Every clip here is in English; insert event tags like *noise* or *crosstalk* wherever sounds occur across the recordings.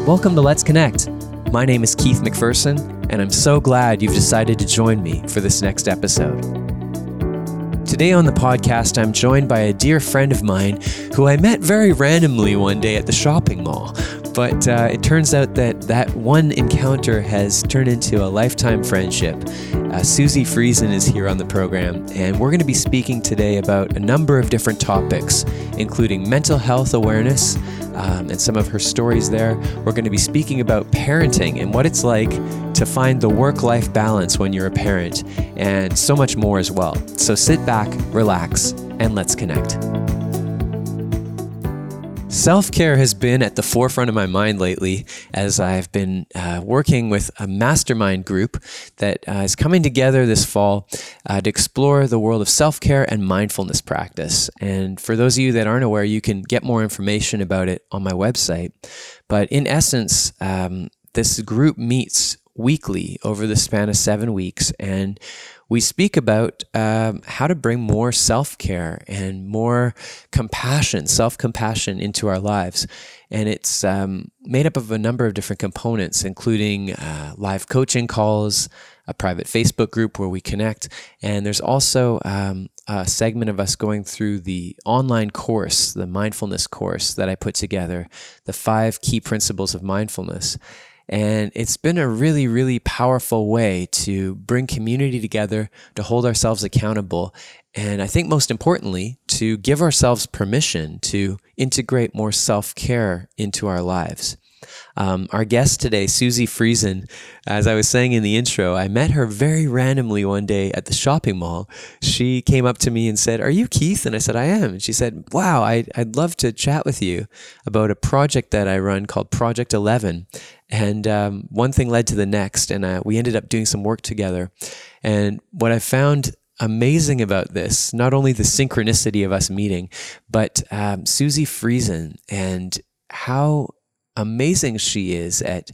Welcome to Let's Connect. My name is Keith McPherson, and I'm so glad you've decided to join me for this next episode. Today on the podcast, I'm joined by a dear friend of mine who I met very randomly one day at the shopping mall. But uh, it turns out that that one encounter has turned into a lifetime friendship. Uh, Susie Friesen is here on the program, and we're going to be speaking today about a number of different topics, including mental health awareness um, and some of her stories there. We're going to be speaking about parenting and what it's like to find the work life balance when you're a parent, and so much more as well. So sit back, relax, and let's connect. Self care has been at the forefront of my mind lately as I've been uh, working with a mastermind group that uh, is coming together this fall uh, to explore the world of self care and mindfulness practice. And for those of you that aren't aware, you can get more information about it on my website. But in essence, um, this group meets weekly over the span of seven weeks and we speak about um, how to bring more self care and more compassion, self compassion into our lives. And it's um, made up of a number of different components, including uh, live coaching calls, a private Facebook group where we connect, and there's also um, a segment of us going through the online course, the mindfulness course that I put together, the five key principles of mindfulness. And it's been a really, really powerful way to bring community together, to hold ourselves accountable, and I think most importantly, to give ourselves permission to integrate more self care into our lives. Um, our guest today, Susie Friesen, as I was saying in the intro, I met her very randomly one day at the shopping mall. She came up to me and said, Are you Keith? And I said, I am. And she said, Wow, I'd, I'd love to chat with you about a project that I run called Project 11. And um, one thing led to the next, and uh, we ended up doing some work together. And what I found amazing about this, not only the synchronicity of us meeting, but um, Susie Friesen and how amazing she is at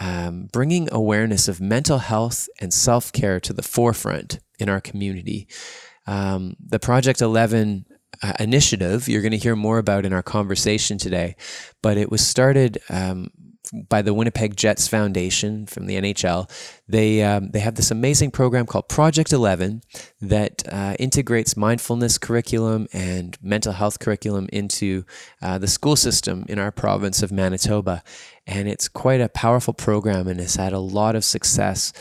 um, bringing awareness of mental health and self care to the forefront in our community. Um, the Project 11 uh, initiative you're going to hear more about in our conversation today, but it was started um, by the Winnipeg Jets Foundation from the NHL. They um, they have this amazing program called Project Eleven that uh, integrates mindfulness curriculum and mental health curriculum into uh, the school system in our province of Manitoba, and it's quite a powerful program and has had a lot of success.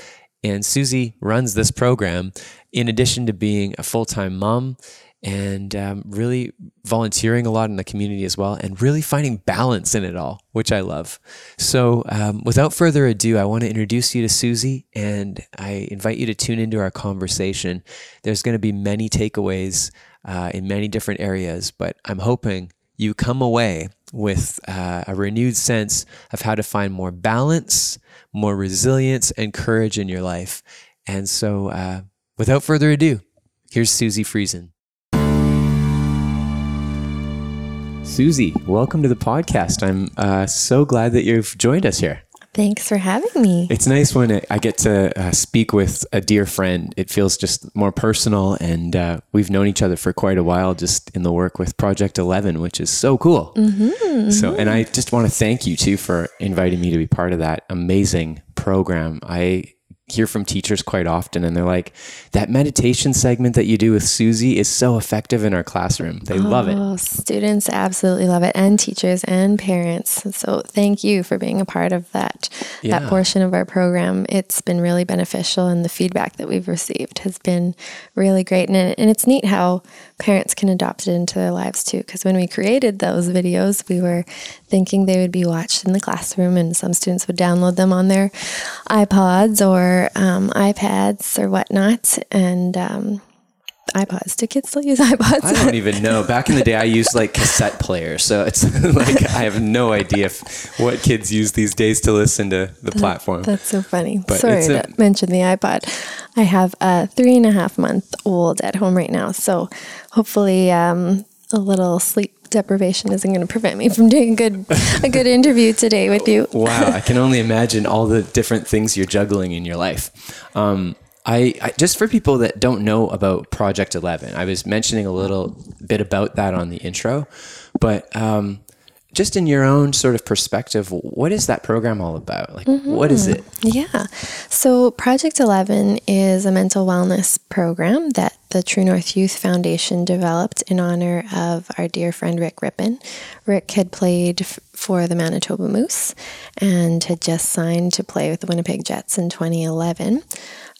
And Susie runs this program in addition to being a full time mom and um, really volunteering a lot in the community as well, and really finding balance in it all, which I love. So, um, without further ado, I want to introduce you to Susie, and I invite you to tune into our conversation. There's going to be many takeaways uh, in many different areas, but I'm hoping you come away with uh, a renewed sense of how to find more balance, more resilience, and courage in your life. And so, uh, without further ado, here's Susie Friesen. Susie, welcome to the podcast. I'm uh, so glad that you've joined us here. Thanks for having me. It's nice when I get to uh, speak with a dear friend. It feels just more personal, and uh, we've known each other for quite a while just in the work with Project 11, which is so cool. Mm-hmm, so, and I just want to thank you too for inviting me to be part of that amazing program. I hear from teachers quite often and they're like that meditation segment that you do with Susie is so effective in our classroom. They oh, love it. Oh, students absolutely love it and teachers and parents. So thank you for being a part of that yeah. that portion of our program. It's been really beneficial and the feedback that we've received has been really great and and it's neat how parents can adopt it into their lives too. Because when we created those videos, we were thinking they would be watched in the classroom and some students would download them on their iPods or um, iPads or whatnot, and um, iPods. Do kids still use *laughs* iPods? I don't even know. Back in the day, I used like cassette players, so it's *laughs* like I have no idea if, what kids use these days to listen to the platform. That's so funny. But Sorry to a, mention the iPod. I have a three and a half month old at home right now, so hopefully um, a little sleep deprivation isn't going to prevent me from doing a good a good interview today with you. wow, I can only imagine all the different things you're juggling in your life. Um, I, I, just for people that don't know about Project Eleven, I was mentioning a little bit about that on the intro, but um, just in your own sort of perspective, what is that program all about? Like, mm-hmm. what is it? Yeah. So, Project 11 is a mental wellness program that the True North Youth Foundation developed in honor of our dear friend Rick Rypien. Rick had played f- for the Manitoba Moose and had just signed to play with the Winnipeg Jets in 2011.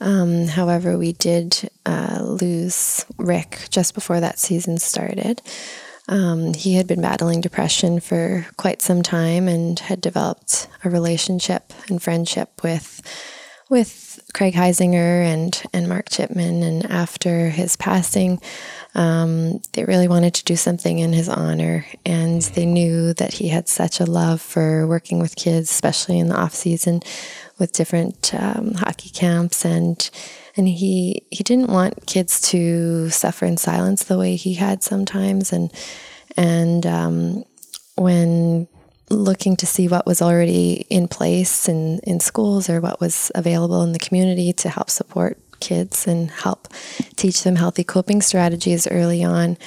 Um, however, we did uh, lose Rick just before that season started. Um, he had been battling depression for quite some time and had developed a relationship and friendship with with Craig Heisinger and and Mark Chipman. And after his passing, um, they really wanted to do something in his honor, and they knew that he had such a love for working with kids, especially in the off season, with different um, hockey camps and and he he didn't want kids to suffer in silence the way he had sometimes. And and um, when looking to see what was already in place in, in schools or what was available in the community to help support kids and help teach them healthy coping strategies early on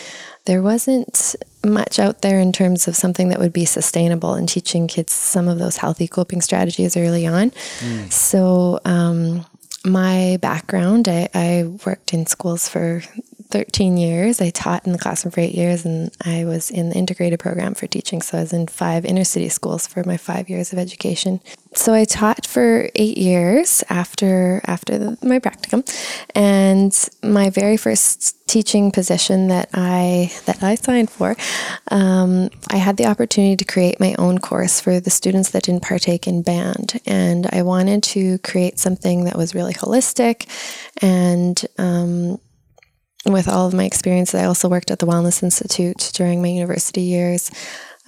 there wasn't much out there in terms of something that would be sustainable and teaching kids some of those healthy coping strategies early on. Mm. So, um, my background, I, I worked in schools for 13 years. I taught in the classroom for eight years, and I was in the integrated program for teaching. So I was in five inner city schools for my five years of education. So I taught for eight years after after the, my practicum, and my very first teaching position that I that I signed for, um, I had the opportunity to create my own course for the students that didn't partake in band, and I wanted to create something that was really holistic and um, with all of my experience, I also worked at the Wellness Institute during my university years,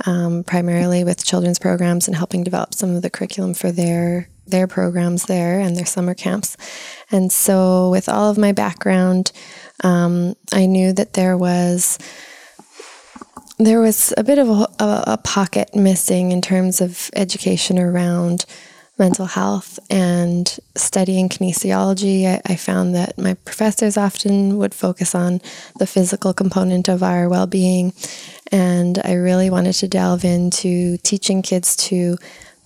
um, primarily with children's programs and helping develop some of the curriculum for their their programs there and their summer camps. And so, with all of my background, um, I knew that there was there was a bit of a, a, a pocket missing in terms of education around mental health and studying kinesiology, I, I, found that my professors often would focus on the physical component of our well being. And I really wanted to delve into teaching kids to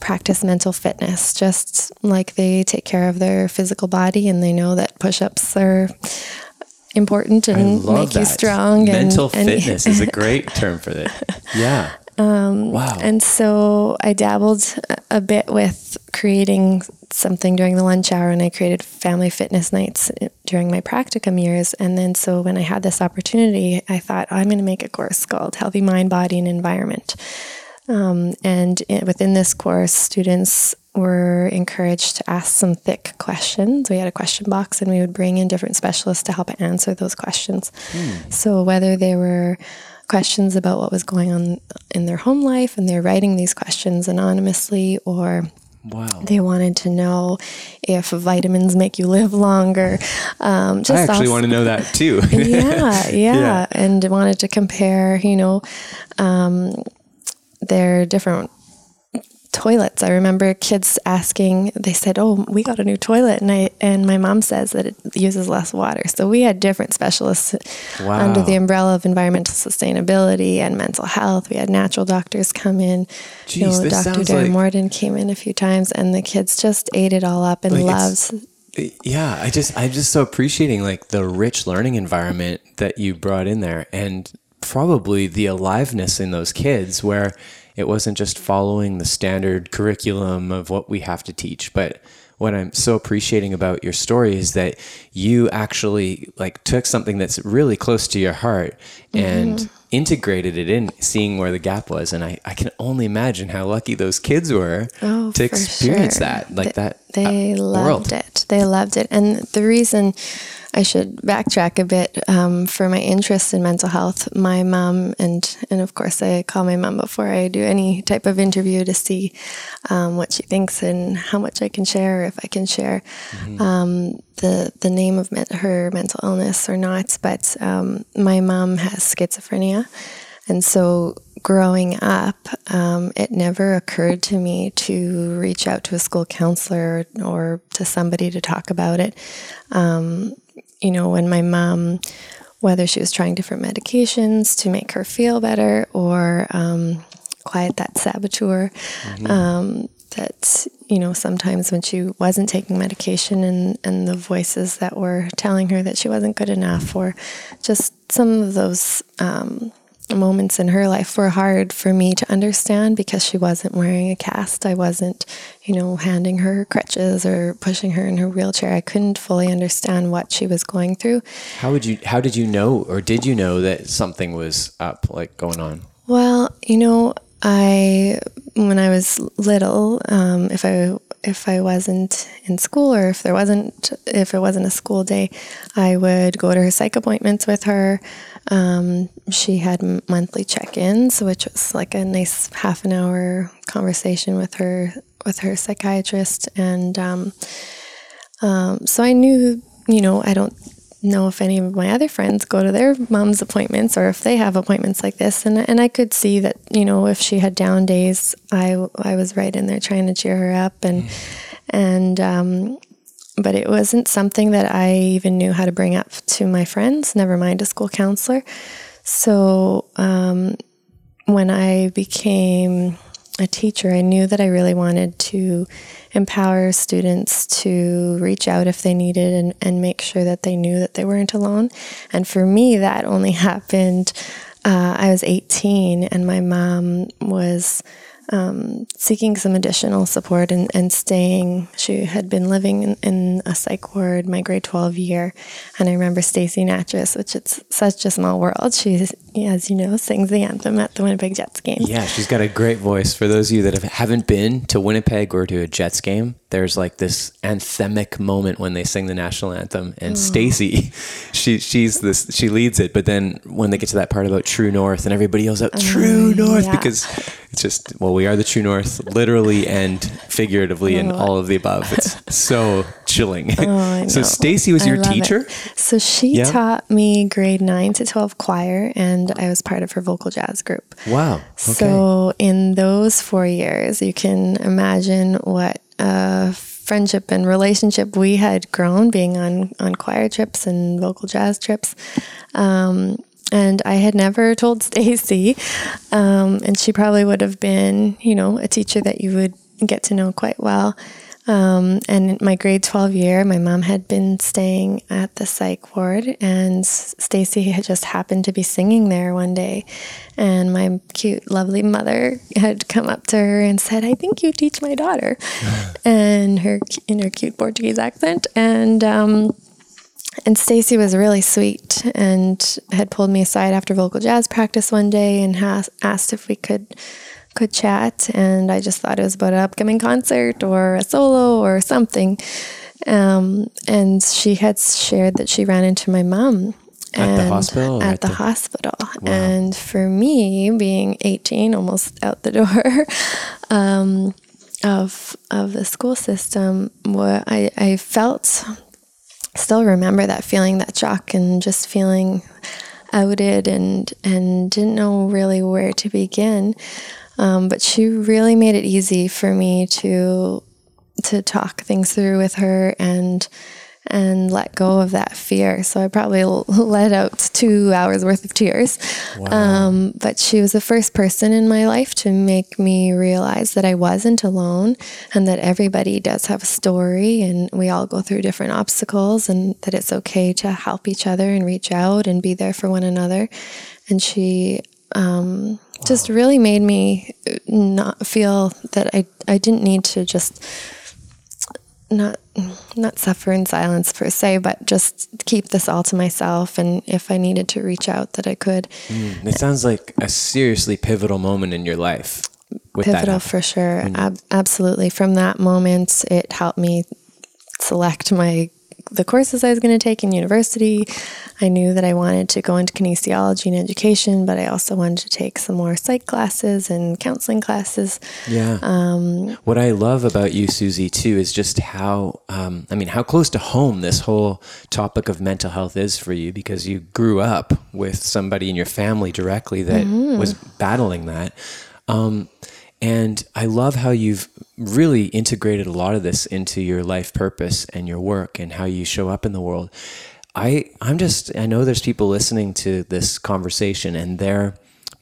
practice mental fitness, just like they take care of their physical body and they know that push ups are important and make that. you strong. Mental and, fitness and, is a great term for that. *laughs* Yeah. Um, wow. And so I dabbled a bit with creating something during the lunch hour, and I created family fitness nights during my practicum years. And then, so when I had this opportunity, I thought, oh, I'm going to make a course called Healthy Mind, Body, and Environment. Um, and it, within this course, students were encouraged to ask some thick questions. We had a question box, and we would bring in different specialists to help answer those questions. Hmm. So, whether they were questions about what was going on in their home life and they're writing these questions anonymously or Wow. They wanted to know if vitamins make you live longer. Um, just I actually want to know that too. *laughs* yeah, *laughs* yeah, yeah, And wanted to compare, you know, um, their different toilets. I remember kids asking, they said, "Oh, we got a new toilet," and I and my mom says that it uses less water. So we had different specialists wow. under the umbrella of environmental sustainability and mental health. We had natural doctors come in. Jeez, you know, Dr. Darren like, Morden came in a few times, and the kids just ate it all up and like loves. Yeah, I just I'm just so appreciating like the rich learning environment that you brought in there, and probably the aliveness in those kids where it wasn't just following the standard curriculum of what we have to teach, but what I'm so appreciating about your story is that you actually like took something that's really close to your heart and mm-hmm. integrated it in, seeing where the gap was. And I, I can only imagine how lucky those kids were oh, to experience sure. that, like that. They uh, loved world. it. They loved it. And the reason I should backtrack a bit um, for my interest in mental health. My mom and and of course I call my mom before I do any type of interview to see um, what she thinks and how much I can share, if I can share mm-hmm. um, the the name of her mental illness or not. But um, my mom has schizophrenia, and so growing up, um, it never occurred to me to reach out to a school counselor or, or to somebody to talk about it. Um, you know, when my mom, whether she was trying different medications to make her feel better or um, quiet that saboteur. Mm-hmm. Um, that you know sometimes when she wasn't taking medication and and the voices that were telling her that she wasn't good enough or just some of those um, moments in her life were hard for me to understand because she wasn't wearing a cast. I wasn't, you know, handing her crutches or pushing her in her wheelchair. I couldn't fully understand what she was going through. How would you how did you know or did you know that something was up like going on? Well, you know, I when I was little, um, if I if I wasn't in school or if there wasn't if it wasn't a school day, I would go to her psych appointments with her. Um, she had monthly check-ins, which was like a nice half an hour conversation with her with her psychiatrist, and um, um, so I knew, you know, I don't know if any of my other friends go to their mom's appointments or if they have appointments like this and and I could see that you know if she had down days I I was right in there trying to cheer her up and mm. and um, but it wasn't something that I even knew how to bring up to my friends never mind a school counselor so um, when I became a teacher I knew that I really wanted to empower students to reach out if they needed and, and make sure that they knew that they weren't alone. And for me, that only *laughs* happened. Uh, I was 18 and my mom was um, seeking some additional support and, and staying. She had been living in, in, a psych ward my grade 12 year. And I remember Stacy Nattrass, which it's such a small world. She, as you know, sings the anthem at the Winnipeg Jets game. Yeah, she's got a great voice. For those of you that have, haven't been to Winnipeg or to a Jets game, there's like this anthemic moment when they sing the national anthem and mm. Stacy *laughs* she she's this she leads it but then when they get to that part about true north and everybody yells out true uh, north yeah. because it's just well we are the true north literally and figuratively oh. and all of the above it's *laughs* so chilling oh, *laughs* so Stacy was I your teacher it. so she yeah. taught me grade 9 to 12 choir and I was part of her vocal jazz group wow okay. so in those 4 years you can imagine what uh, friendship and relationship we had grown being on, on choir trips and vocal jazz trips. Um, and I had never *laughs* told Stacy, um, and she probably would have been, you know, a teacher that you would get to know quite well. Um, and my grade 12 year, my mom had been staying at the psych ward, and Stacy had just happened to be singing there one day. And my cute, lovely mother had come up to her and said, "I think you teach my daughter," *laughs* and her in her cute Portuguese accent. And um, and Stacy was really sweet and had pulled me aside after vocal jazz practice one day and has, asked if we could could chat, and I just thought it was about an upcoming concert or a solo or something. Um, and she had shared that she ran into my mom at the hospital. At the, the, hospital, wow. and for me, being eighteen, almost out the door. *laughs* Um, of of the school system, what I, I felt still remember that feeling, that shock, and just feeling outed and and didn't know really where to begin. Um, but she really made it easy for me to to talk things through with her and and let go of that fear. So I probably let out two hours worth of tears. Wow. Um, but she was the first person in my life to make me realize that I wasn't alone and that everybody does have a story and we all go through different obstacles and that it's okay to help each other and reach out and be there for one another. And she um, just really made me not feel that I I didn't need to just not not suffer in silence per se, but just keep this all to myself. And if I needed to reach out, that I could. Mm, it sounds like a seriously pivotal moment in your life. pivotal for sure, mm. Ab- absolutely. From that moment, it helped me select my the courses I was going to take in university. I knew that I wanted to go into kinesiology and education, but I also wanted to take some more psych classes and counseling classes. Yeah. Um, what I love about you, Susie, too, is just how, um, I mean, how close to home this whole topic of mental health is for you because you grew up with somebody in your family directly that mm-hmm. was battling that. Um, and I love how you've really integrated a lot of this into your life purpose and your work and how you show up in the world. I I'm just I know there's people listening to this conversation and they're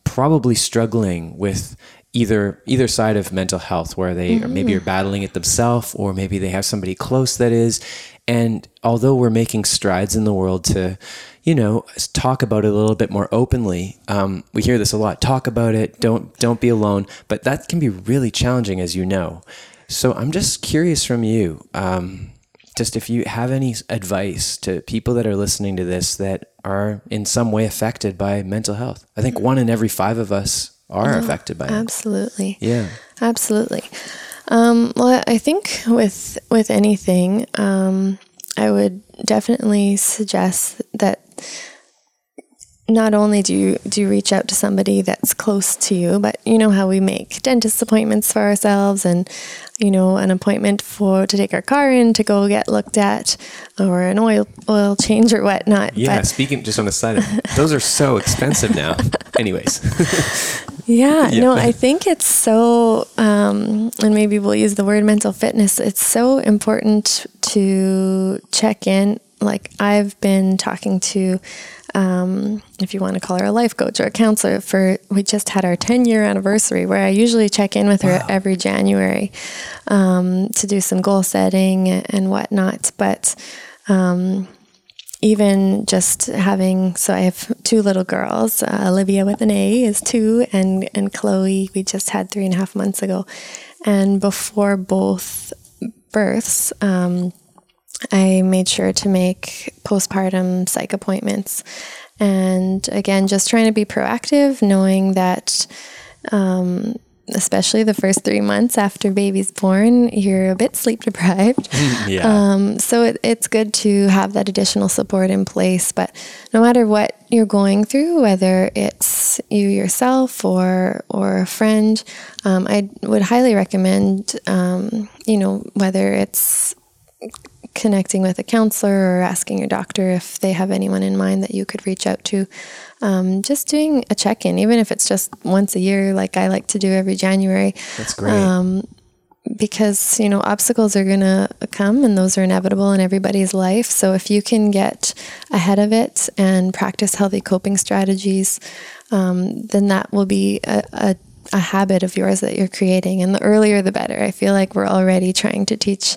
probably struggling with either either side of mental health where they mm-hmm. maybe are battling it themselves or maybe they have somebody close that is and although we're making strides in the world to you know talk about it a little bit more openly um, we hear this a lot talk about it don't don't be alone but that can be really challenging as you know so i'm just curious from you um, just if you have any advice to people that are listening to this that are in some way affected by mental health i think one in every five of us are oh, affected by absolutely. it. Absolutely. Yeah. Absolutely. Um, well, I think with with anything, um, I would definitely suggest that not only do you do you reach out to somebody that's close to you, but you know how we make dentist appointments for ourselves and you know an appointment for to take our car in to go get looked at or an oil oil change or whatnot. Yeah, but, speaking just on the side, of, those are so expensive now. *laughs* Anyways. *laughs* *laughs* yeah, no, I think it's so, um, and maybe we'll use the word mental fitness. It's so important to check in. Like I've been talking to um, if you want to call her a life coach or a counselor, for we just had our 10 year anniversary where I usually check in with her wow. every January um, to do some goal setting and whatnot. But um, even just having, so I have two little girls. Uh, Olivia with an A is two, and, and Chloe, we just had three and a half months ago. And before both births, um, I made sure to make postpartum psych appointments. And again, just trying to be proactive, knowing that, um, especially the first three months after baby's born, you're a bit sleep deprived. *laughs* yeah. Um, so it, it's good to have that additional support in place. But no matter what you're going through, whether it's you yourself or or a friend, um, I would highly recommend, um, you know, whether it's connecting with a counselor or asking your doctor if they have anyone in mind that you could reach out to. Um, just doing a check in, even if it's just once a year, like I like to do every January. That's great. Um, because, you know, obstacles are going to come and those are inevitable in everybody's life. So if you can get ahead of it and practice healthy coping strategies, um, then that will be a, a a habit of yours that you're creating. And the earlier, the better. I feel like we're already trying to teach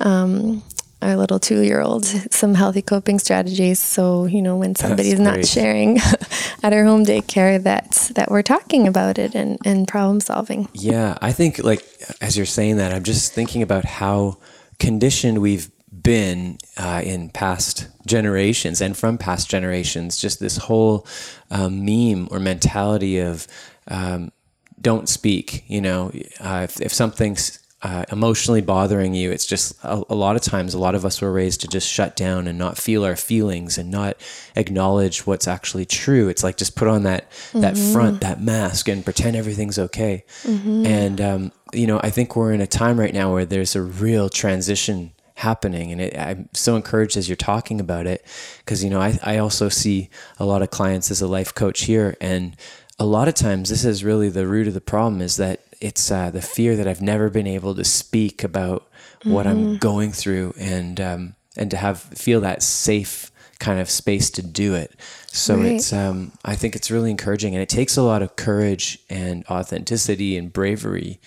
um, our little two year old some healthy coping strategies. So, you know, when somebody's not sharing *laughs* at our home daycare that that we're talking about it and, and problem solving. Yeah. I think like as you're saying that, I'm just thinking about how conditioned we've been uh, in past generations and from past generations, just this whole um, meme or mentality of um, don't speak, you know, uh, if, if something's uh, emotionally bothering you, it's just a, a, lot of times, a lot of us were raised to just shut down and not feel our feelings and not acknowledge what's actually true. It's like just put on that mm-hmm. that front, that mask, and pretend everything's okay. Mm-hmm. And um, you know, I think we're in a time right now where there's a real transition happening and it, i'm so encouraged as you're talking about it because you know I, I also see a lot of clients as a life coach here and a lot of times this is really the root of the problem is that it's uh, the fear that I've never been able to speak about mm-hmm. what I'm mm-hmm. going through and um, and to have feel that safe kind of space to do it. So right. it's um, I think it's really encouraging and it takes a lot of courage and authenticity and bravery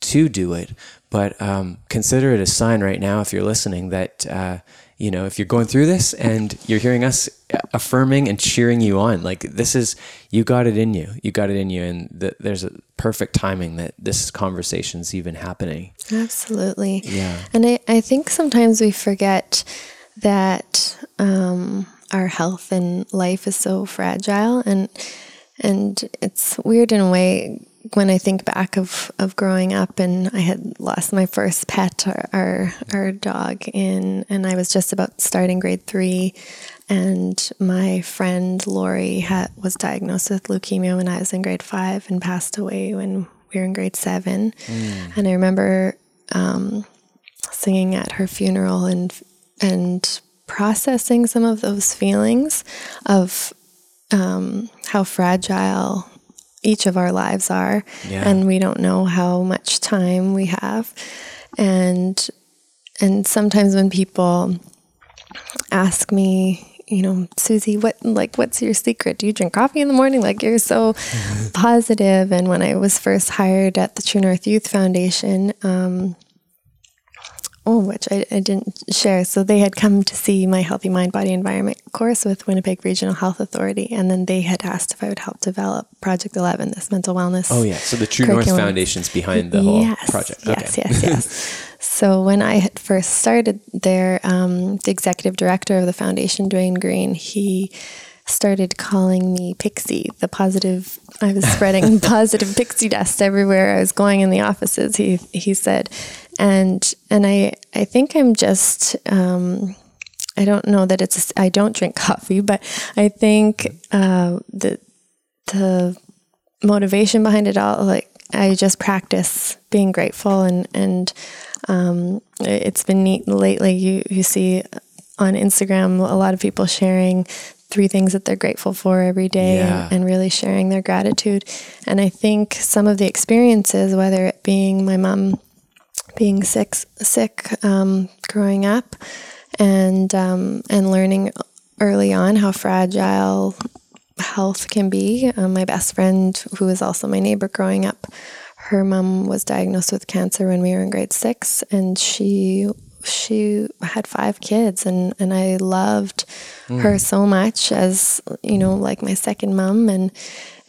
to do it. But um, consider it a sign right now if you're listening that uh, you know if you're going through this and you're hearing us affirming and cheering you on like this is you got it in you. You got it in you. And the, there's a perfect timing that this conversation's even happening. Absolutely. Yeah. And i, I think sometimes we forget that um, our health and life is so fragile and and it's weird in a way when I think back of, of growing up and I had lost my first pet, our, our, our dog, in, and I was just about starting grade three. And my friend Lori had, was diagnosed with leukemia when I was in grade five and passed away when we were in grade seven. Mm. And I remember um, singing at her funeral and and processing some of those feelings of um, how fragile each of our lives are, yeah. and we don't know how much time we have, and and sometimes when people ask me you know, Susie, what like what's your secret? Do you drink coffee in the morning? Like you're so *laughs* positive. And when I was first hired at the True North Youth Foundation, um, oh, which I, I didn't share. So they had come to see my Healthy Mind Body Environment course with Winnipeg Regional Health Authority, and then they had asked if I would help develop Project Eleven, this mental wellness. Oh yeah, so the True curriculum. North Foundation's behind the whole yes, project. Yes, okay. yes, yes. *laughs* So when I had first started there, um, the executive director of the foundation, Dwayne Green, he started calling me Pixie, the positive. I was spreading *laughs* positive pixie dust everywhere I was going in the offices. He he said, and and I I think I'm just. Um, I don't know that it's. I don't drink *laughs* coffee, but I think uh, the the motivation behind it all, like I just practice being grateful and and um, it's been neat lately. You you see on Instagram a lot of people sharing three things that they're grateful for every day yeah. and, and, really sharing their gratitude. And I think some of the experiences, whether it being my mom being sick sick um, growing up, and um, and learning early on how fragile health can be. Um, my best friend, who was also my neighbor growing up, her mom was diagnosed with cancer when we were in grade six, and she she had five kids, and and I loved mm. her so much as you know, like my second mom, and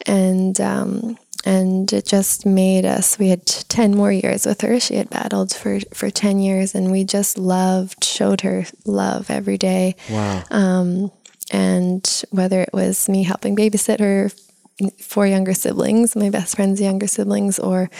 and um, and it just made us we had 10 more years with her. She had battled for for 10 years and we just loved showed her love every day. Wow. Um, and whether it was me helping babysit her four younger siblings, my best friend's younger siblings, or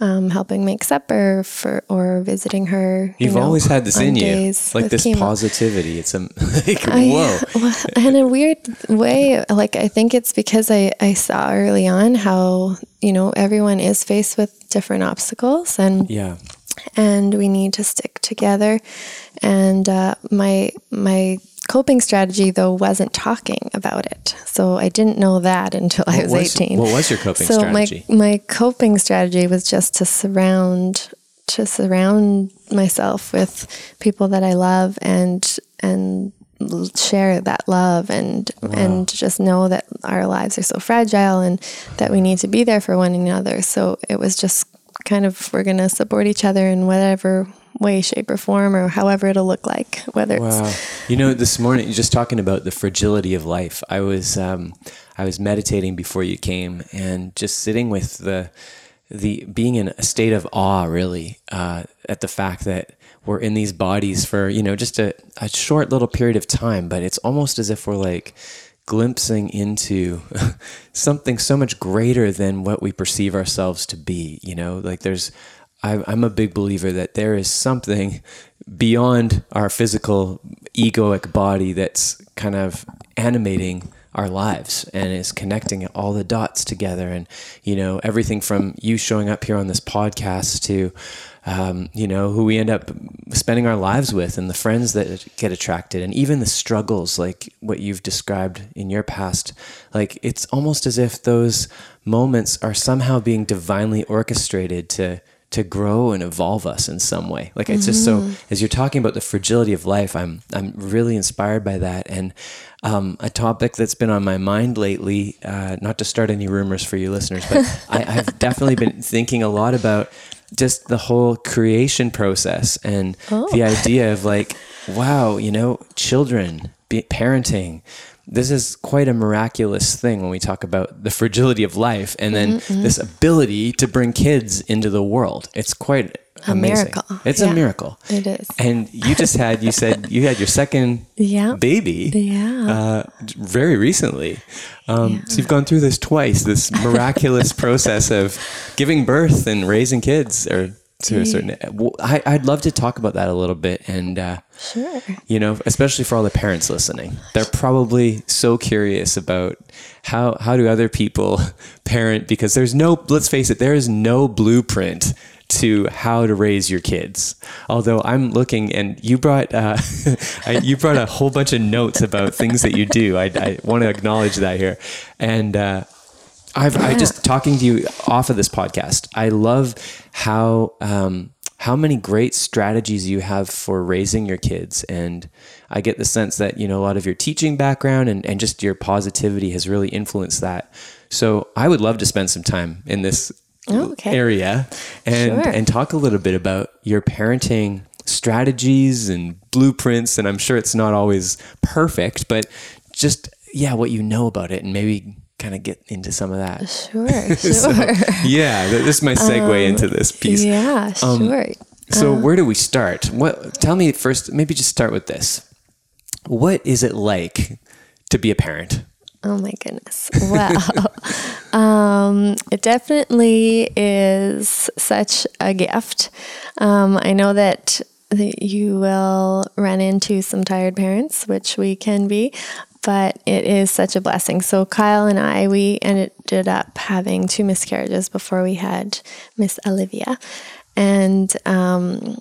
um, helping make supper for or visiting her. You've you know, always had this in you, like this chemo. positivity. It's a *laughs* like, whoa. *laughs* I, in a weird way, like I think it's because I I saw early on how you know everyone is faced with different obstacles and yeah and we need to stick together and uh, my my coping strategy though wasn't talking about it. So i didn't know that until what i was, was, 18 what was your coping so strategy? my, my coping strategy was just to surround to surround myself with people that i love and and share that love and wow. and just know that our lives are so fragile and that we need to be there for one another. So it was just kind of we're going to support each other in whatever way, shape, or form, or however it'll look like. Whether wow. you know, this morning you're just talking about the fragility of life. I was um, I was meditating before you came, and just sitting with the the being in a state of awe, really, uh, at the fact that we're in these bodies for you know just a, a short little period of time, but it's almost as if we're like glimpsing into *laughs* something so much greater than what we perceive ourselves to be. You know, like there's I, I'm a big believer that there is something beyond our physical egoic body that's kind of animating our lives and is connecting all the dots together. And you know everything from you showing up here on this podcast to um, you know who we end up spending our lives with and the friends that get attracted and even the struggles like what you've described in your past. Like it's almost as if those moments are somehow being divinely orchestrated to to grow and evolve us in some way. Like it's mm-hmm. just so mm-hmm. as you're talking about the fragility of life, I'm I'm really inspired by that. And um, a topic that's been on my mind lately, uh, not to start any rumors for you listeners, but *laughs* I, I've definitely been thinking a lot about just the whole creation process and oh. the idea of like, wow, you know, children, parenting, this is quite a miraculous thing when we talk about the fragility of life and then mm-hmm, mm-hmm. this ability to bring kids into the world. It's quite a amazing. miracle. It's yeah, a miracle. It is. And you just had, you said *laughs* you had your second yeah. baby yeah. Uh, very recently. Um, yeah. So you've gone through this twice, this *laughs* miraculous process of giving birth and raising kids or to a certain I, i'd love to talk about that a little bit and uh, sure you know especially for all the parents listening they're probably so curious about how how do other people *laughs* parent because there's no let's face it there is no blueprint to how to raise your kids. Although I'm looking, and you brought uh, *laughs* you brought a whole bunch of notes about things that you do. I, I want to acknowledge that here, and uh, I've. I just talking to you off of this podcast. I love how um, how many great strategies you have for raising your kids. And I get the sense that, you know, a lot of your teaching background and, and just your positivity has really influenced that. So I would love to spend some time in this oh, okay. area and, sure. and talk a little bit about your parenting strategies and blueprints. And I'm sure it's not always perfect, but just, yeah, what you know about it and maybe kind of get into some of that. Sure, *laughs* sure. so, yeah, this is my segue um, into this piece. Yeah, um, sure. So uh, where do we start? What? Tell me first. Maybe just start with this. What is it like to be a parent? Oh my goodness. Wow. *laughs* um, it definitely is such a gift. Um, I know that that you will run into some tired parents, which we can be, but it is such a blessing. So Kyle and I, we ended up having two miscarriages before we had Miss Olivia, and um,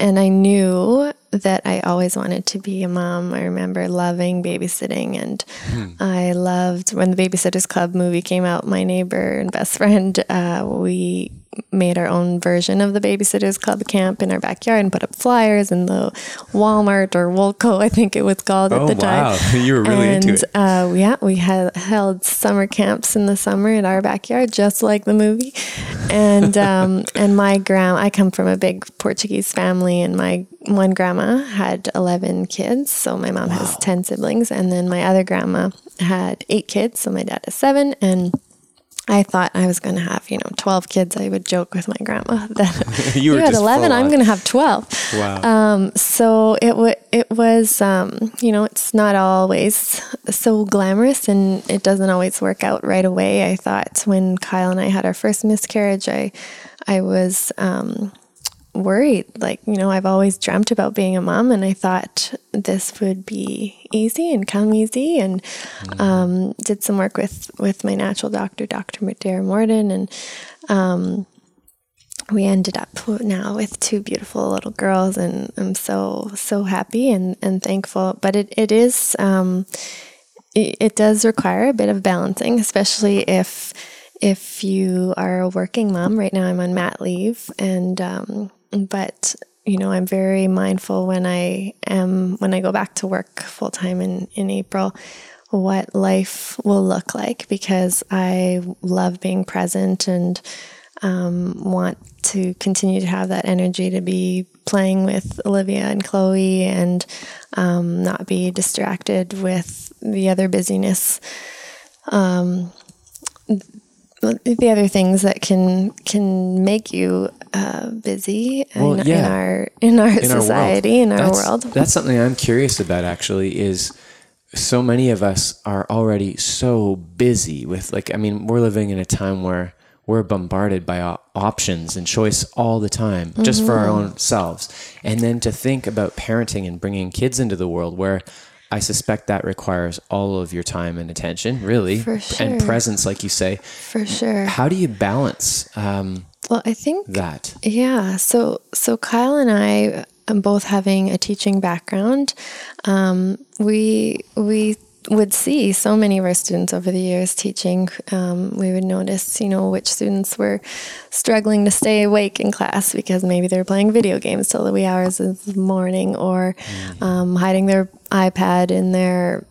and I knew that I always wanted to be a mom. I remember loving babysitting, and hmm. I loved when the Babysitters Club movie came out. My neighbor and best friend, uh, we made our own version of the Babysitters Club camp in our backyard and put up flyers in the Walmart or Woolco, I think it was called oh, at the wow. time. *laughs* you were really and, into it. Uh, yeah, we had held summer camps in the summer in our backyard, just like the movie. And um, *laughs* and my grandma, I come from a big Portuguese family, and my one grandma had eleven kids, so my mom wow. has ten siblings, and then my other grandma had eight kids, so my dad has seven, and I thought I was going to have, you know, 12 kids. I would joke with my grandma *laughs* that *laughs* you, you had 11, I'm going to have 12. Wow. Um, so it, w- it was, um, you know, it's not always so glamorous and it doesn't always work out right away. I thought when Kyle and I had our first miscarriage, I, I was, um, worried. Like, you know, I've always dreamt about being a mom, and I thought this would be easy and come easy. And mm-hmm. um, did some work with with my natural doctor, Dr. Dara Morden, and um, we ended up now with two beautiful little girls, and I'm so so happy and and thankful. But it it is. Um, it, it does require a bit of balancing, especially if if you are a working mom. Right now, I'm on mat leave, and um, but you know, I'm very mindful when I am when I go back to work full time in in April what life will look like because I love being present and um, want to continue to have that energy to be playing with Olivia and Chloe and um, not be distracted with the other busyness. Um, the other things that can can make you uh, busy well, in, yeah. in, our in our in society our in our that's, world. That's something I'm curious about. Actually, is so many of us are already so busy with like I mean we're living in a time where we're bombarded by options and choice all the time mm-hmm. just for our mm-hmm. own selves and then to think about parenting and bringing kids into the world where I suspect that requires all of your time and attention, really, sure. and presence, like you say. For sure. How do you balance? Um, well, I think that. Yeah. So, so Kyle and I, um, both having a teaching background, um, we we would see so many of our students over the years teaching, um, we would notice, you know, which students were struggling to stay awake in class because maybe they're playing video games till the wee hours of the morning or mm. um, hiding their iPad in their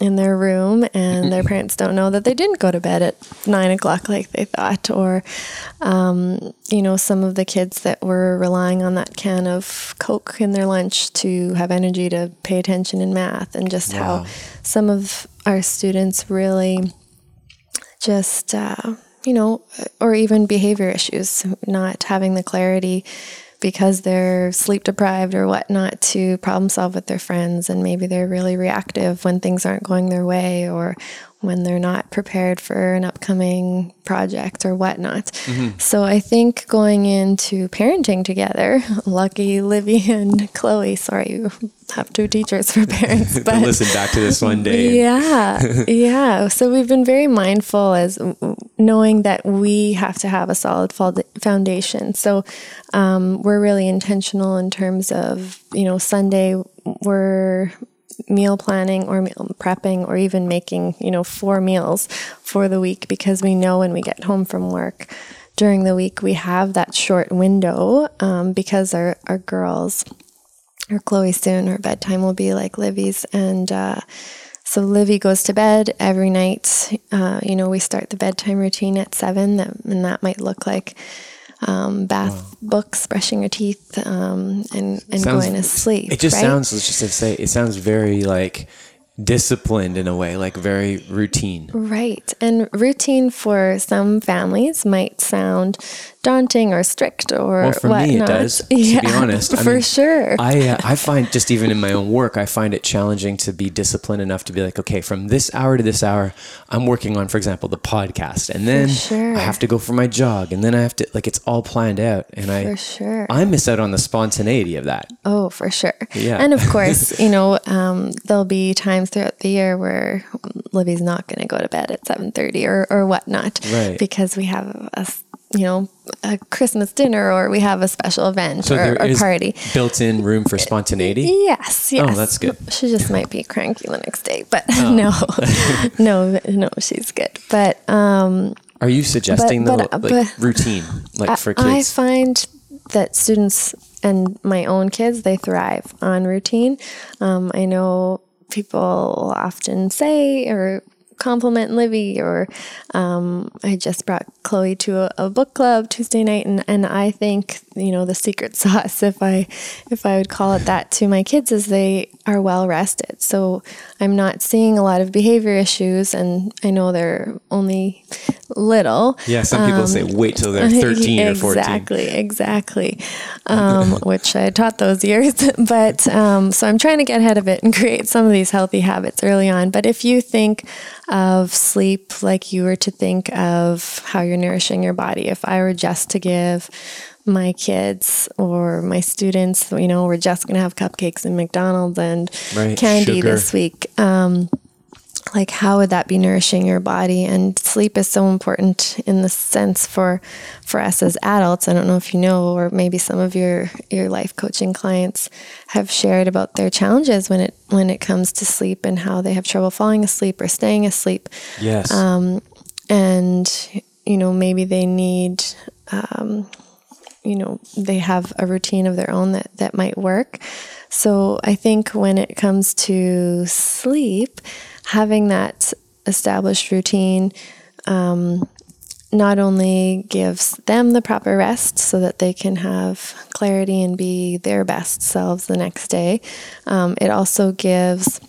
in their room and their parents don't know that they didn't go to bed at nine o'clock like they thought or um, you know some of the kids that were relying on that can of coke in their lunch to have energy to pay attention in math and just wow. how some of our students really just uh, you know or even behavior issues not having the clarity because they're sleep deprived or whatnot to problem solve with their friends. And maybe they're really reactive when things aren't going their way or when they're not prepared for an upcoming project or whatnot. Mm-hmm. So I think going into parenting together, *laughs* lucky Livy and Chloe, sorry, you have two teachers for parents. *laughs* But listen back to this one day. *laughs* Yeah. yeah. So we've been very mindful as knowing that we have to have a solid foundation. So um, we're really intentional in terms of, you know, Sunday we're meal planning or meal prepping or even making, you know, four meals for the week because we know when we get home from work during the week we have that short window um, because our, our girls, or Chloe soon, her bedtime will be like Livy's. And uh, so Livy goes to bed every night. Uh, you know, we start the bedtime routine at seven, and that might look like um, bath wow. books, brushing your teeth, um, and, and sounds, going to sleep. It just right? sounds, let's just say, it sounds very like disciplined in a way, like very routine. Right. And routine for some families might sound daunting or strict or well, for whatnot. me it does. To yeah, be honest, *laughs* I for mean, sure. I uh, I find just even in my own work, I find it challenging to be disciplined enough to be like, okay, from this hour to this hour, I'm working on, for example, the podcast, and then sure. I have to go for my jog, and then I have to like it's all planned out, and I for sure I miss out on the spontaneity of that. Oh, for sure. Yeah, and of course, *laughs* you know, um, there'll be times throughout the year where Livy's not going to go to bed at seven thirty or or whatnot, right? Because we have a you know, a Christmas dinner or we have a special event so or a party. Built-in room for spontaneity. Yes, yes. Oh, that's good. She just might be cranky the next day, but oh. *laughs* no, *laughs* no, no, she's good. But um, are you suggesting but, the like, routine, like I, for kids? I find that students and my own kids they thrive on routine. Um, I know people often say or compliment Livy or um, I just brought Chloe to a, a, book club Tuesday night and, and I think you know the secret *laughs* sauce if I if I would call it that to my kids is they are well rested. So I'm not seeing a lot of behavior issues and I know they're only little. Yeah some people um, say wait till they're *laughs* 13 exactly, or 14 exactly exactly. Um, *laughs* which I taught those years but um, so I'm trying to get ahead of it and create some of these healthy habits early on. But if you think of sleep like you were to think of how you're nourishing your body. If I were just to give my kids or my students, you know, we're just going to have cupcakes and McDonald's and right. candy Sugar. this week. Um, like how would that be nourishing your body? And sleep is so important in the sense for for us as adults. I don't know if you know or maybe some of your your life coaching clients have shared about their challenges when it when it comes to sleep and how they have trouble falling asleep or staying asleep. Yes. Um, and you know maybe they need um, you know they have a routine of their own that that might work. So i think when it comes to sleep having that established routine um, not only gives them the proper rest so that they can have clarity and be their best selves the next day, um, it also gives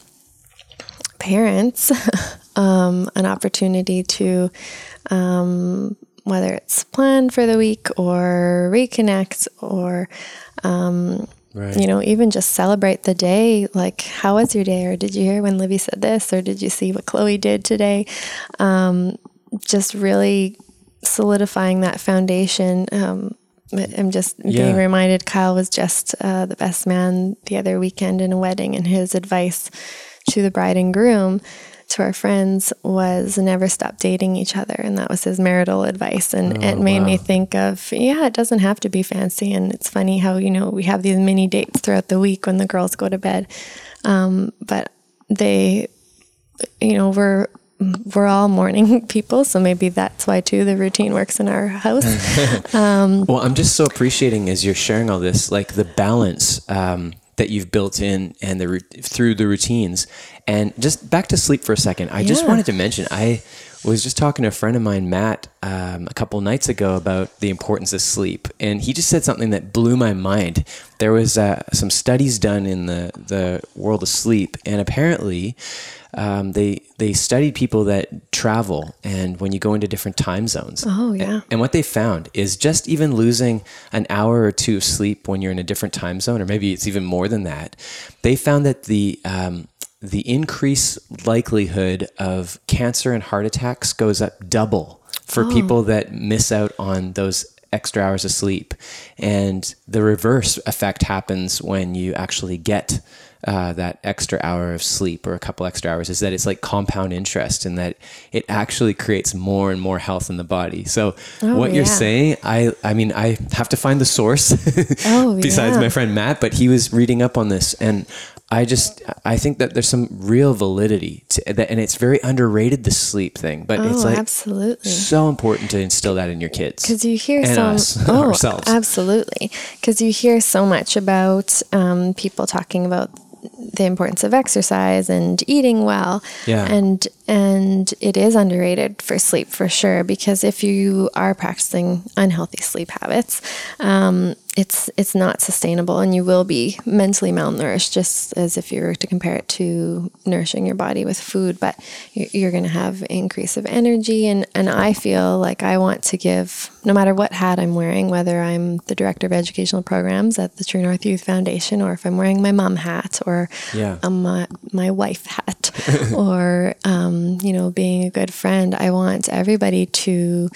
parents *laughs* um, an opportunity to, um, whether it's plan for the week or reconnect or um, Right. You know, even just celebrate the day. Like, how was your day? Or did you hear when Livy said this? Or did you see what Chloe did today? Um, just really solidifying that foundation. Um, I'm just yeah. being reminded Kyle was just uh, the best man the other weekend in a wedding, and his advice to the bride and groom to our friends was never stop dating each other. And that was his marital advice. And oh, it made wow. me think of, yeah, it doesn't have to be fancy. And it's funny how, you know, we have these mini dates throughout the week when the girls go to bed. Um, but they, you know, we're, we're all morning *laughs* people, so maybe that's why too the routine works in our house. *laughs* Um, well, I'm just so appreciating as you're sharing all this, like the balance um, that you've built in and the through the routines, and just back to sleep for a second. I yeah. just wanted to mention I was just talking to a friend of mine, Matt, um, a couple nights ago about the importance of sleep, and he just said something that blew my mind. There was uh, some studies done in the the world of sleep, and apparently, um, they they studied people that travel, and when you go into different time zones. Oh yeah. And, and what they found is just even losing an hour or two of sleep when you're in a different time zone, or maybe it's even more than that. They found that the um, the increased likelihood of cancer and heart attacks goes up double for oh. people that miss out on those extra hours of sleep. And the reverse effect happens when you actually get uh, that extra hour of sleep or a couple extra hours is that it's like compound interest and that it actually creates more and more health in the body. So oh, what yeah. you're saying, I I mean I have to find the source *laughs* oh, besides yeah. my friend Matt, but he was reading up on this and I just I think that there's some real validity to that, and it's very underrated the sleep thing. But oh, it's like absolutely so important to instill that in your kids because you hear and some us, *laughs* oh ourselves. absolutely because you hear so much about um, people talking about the importance of exercise and eating well Yeah. and and it is underrated for sleep for sure because if you are practicing unhealthy sleep habits um, it's it's not sustainable and you will be mentally malnourished just as if you were to compare it to nourishing your body with food but you're, going to have increase of energy and and I feel like I want to give no matter what hat I'm wearing whether I'm the director of educational programs at the True North Youth Foundation or if I'm wearing my mom hat or Yeah. um, my, my wife hat *laughs* or um, you know being a good friend I want everybody to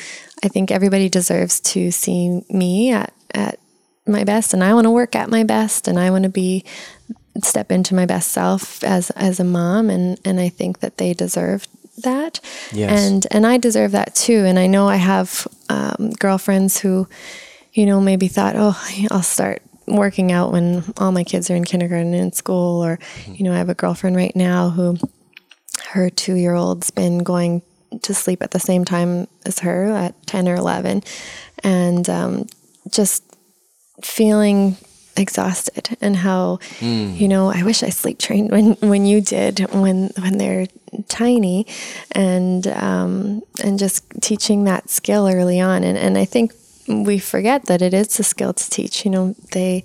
I think everybody deserves to see me at, at my best and I want to work at my best and I want to be step into my best self as as a mom and and I think that they deserve that Yes. and and I deserve that too and I know I have um, girlfriends who you know maybe thought oh I'll start working out when all my kids are in kindergarten and in school or you know I have a girlfriend right now who her 2-year-old's been going to sleep at the same time as her at 10 or 11 and um, just feeling exhausted and how you know I wish I sleep trained when when you did when when they're tiny and um, and just teaching that skill early on. And and I think we forget that it is a skill to teach you know they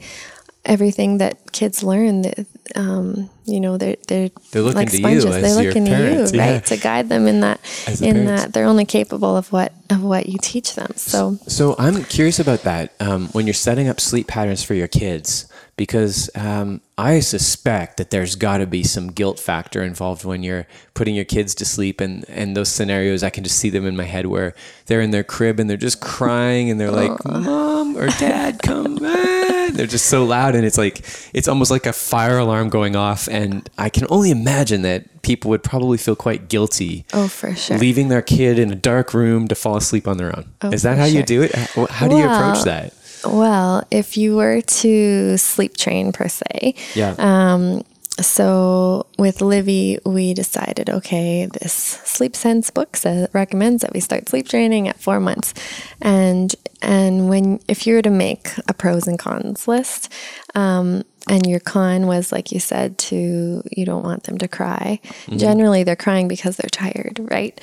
everything that kids learn that, um, you know they're they're, They're looking like to you sponges. they're looking to parents, you yeah. right to guide them in that in that they're only capable of what of what you teach them. So So I'm curious about that um, when you're setting up sleep patterns for your kids, because um, I suspect that there's got to be some guilt factor involved when you're putting your kids to sleep, and and those scenarios I can just see them in my head where they're in their crib and they're just crying and they're like, "Mom or Dad, come *laughs* back!" *laughs* They're just so loud, and it's like it's almost like a fire alarm going off, and I can only imagine that people would probably feel quite guilty oh for sure leaving their kid in a dark room to fall asleep on their own. Oh, Is that how you do it? How, do you approach that? Well, if you were to sleep train per se, Yeah. um, so with Livy, we decided, okay, this Sleep Sense book says, recommends that we start sleep training at four months, and and when if you were to make a pros and cons list, um, and your con was like you said to you don't want them to cry. Generally, they're crying because they're tired, right?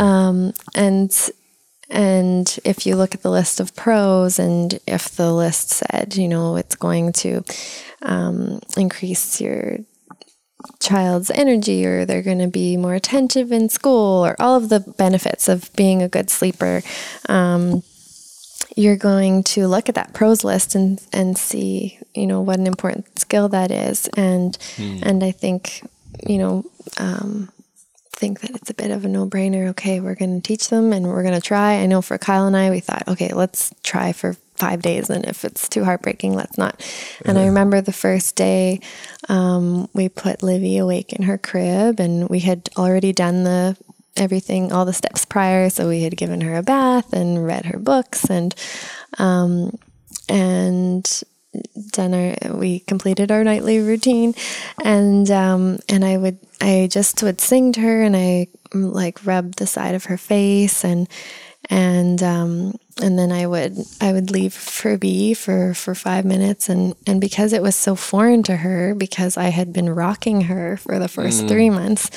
Um, and and if you look at the list of pros, and if the list said, you know, it's going to um, increase your child's energy, or they're going to be more attentive in school, or all of the benefits of being a good sleeper, um, you're going to look at that pros list and and see, you know, what an important skill that is, and and I think, you know. Um, think that it's a bit of a no-brainer. Okay, we're going to teach them and we're going to try. I know for Kyle and I, we thought, okay, let's try for five days, and if it's too heartbreaking, let's not. And I remember the first day, um, we put Livy awake in her crib, and we had already done the everything, all the steps prior. So we had given her a bath and read her books, and um, and done our we completed our nightly routine and um and i would i just would sing to her and i like rubbed the side of her face and and um and then i would i would leave her be for for five minutes and and because it was so foreign to her because i had been rocking her for the first three months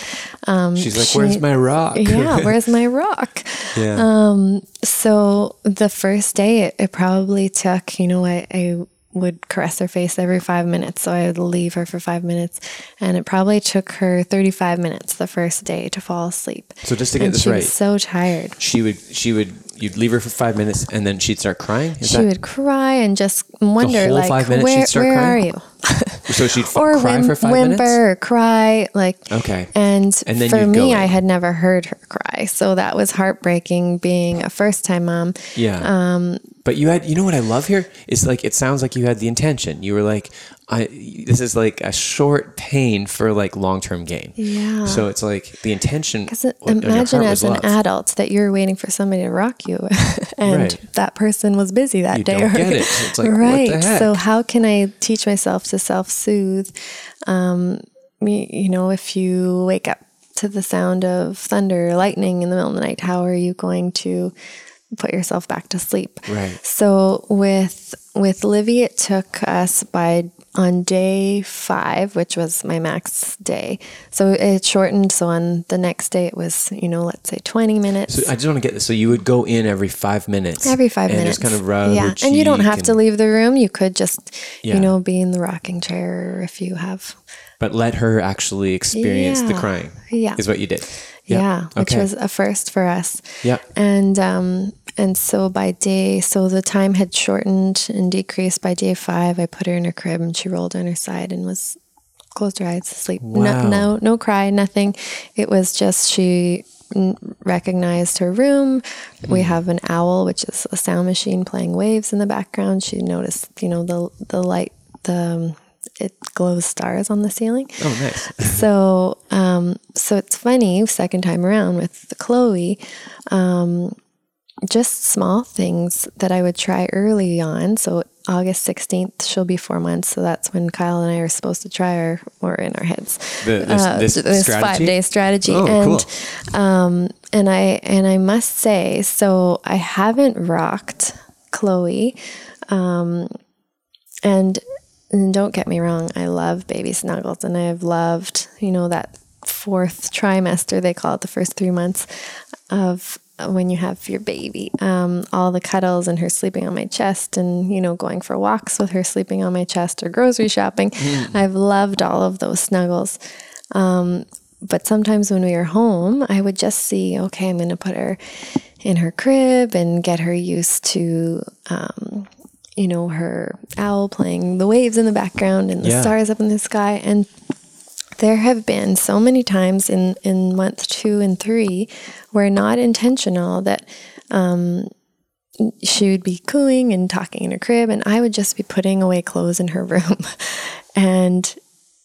um She's like, she- "Where's my rock?" *laughs* yeah *laughs* where's my rock yeah. um, so the first day, it, it probably took, you know, I, I would caress her face every five minutes. So I would leave her for five minutes. And it probably took her 35 minutes the first day to fall asleep. so just to get and this she right, was so tired. she would she would you'd leave her for five minutes and then she'd start crying. Is She that would cry and just wonder, like, five minutes she'd where, start where crying? are you? *laughs* so she'd or cry whim- for five whimper minutes? or cry like Okay. and, And then for me i had never heard her cry so that was heartbreaking being a first time mom Yeah. um But you had, you know what I love here is like it sounds like you had the intention. You were like, I this is like a short pain for like long term gain. Yeah. So it's like the intention. Because imagine as an love. adult that you're waiting for somebody to rock you, *laughs* and Right. that person was busy that You day. don't get it. It's like, what the right. So how can I teach myself to self soothe? Um, you know, if you wake up to the sound of thunder, or lightning in the middle of the night, how are you going to put yourself back to sleep? Right. So with with Livy, it took us by on day five, which was my max day. So it shortened. So on the next day, it was you know let's say twenty minutes. So I just want to get this. So you would go in every five minutes. Every five and minutes. just kind of rub yeah. And you don't have to leave the room. You could just, Yeah. you know, be in the rocking chair if you have. But let her actually experience the crying. Yeah. Is what you did. Yeah. which Okay. was a first for us. Yeah. And um and so by day so the time had shortened and decreased by day five, I put her in her crib and she rolled on her side and was closed her eyes to sleep. Wow. No, no no cry, nothing. It was just she recognized her room. We Hmm. have an owl, which is a sound machine playing waves in the background. She noticed, you know, the the light the um, it glows stars on the ceiling Oh, nice. *laughs* so um, so it's funny second time around with chloe um, just small things that i would try early on so august 16th she'll be four months so that's when kyle and i are supposed to try our or in our heads The- this- this strategy? five day strategy Oh, and cool. um, and i and i must say so i haven't rocked chloe um, and, and don't get me wrong, I love baby snuggles and I've loved, you know, that fourth trimester, they call it the first three months of when you have your baby. Um, all the cuddles and her sleeping on my chest and, you know, going for walks with her sleeping on my chest or grocery shopping. I've loved all of those snuggles. Um, but sometimes when we were home, I would just see, okay, I'm going to put her in her crib and get her used to, um, you know, her owl playing the waves in the background and the Yeah. stars up in the sky. And there have been so many times in, in month two and three where not intentional that um, she would be cooing and talking in her crib, and I would just be putting away clothes in her room. *laughs* and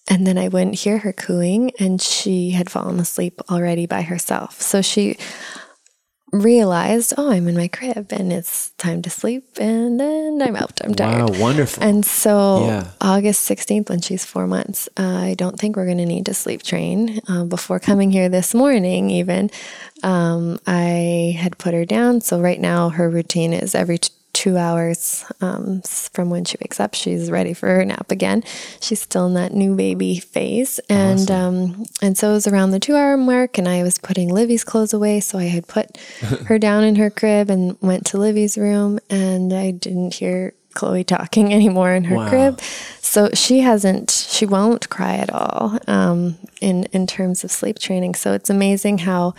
and then I wouldn't hear her cooing, and she had fallen asleep already by herself. So she realized, oh, I'm in my crib and it's time to sleep, and then I'm out. I'm tired. Wow, wonderful. And so Yeah. August 16th, when she's four months, uh, I don't think we're going to need to sleep train. Uh, before coming here this morning, even, um, I had put her down. So right now, her routine is every t- two hours um, from when she wakes up, she's ready for her nap again. She's still in that new baby phase, and um, and so it was around the two hour mark, and I was putting Livy's clothes away. So I had put *laughs* her down in her crib and went to Livy's room, and I didn't hear Chloe talking *laughs* anymore in her Wow. crib. So she hasn't, she won't cry at all um, in in terms of sleep training. So it's amazing how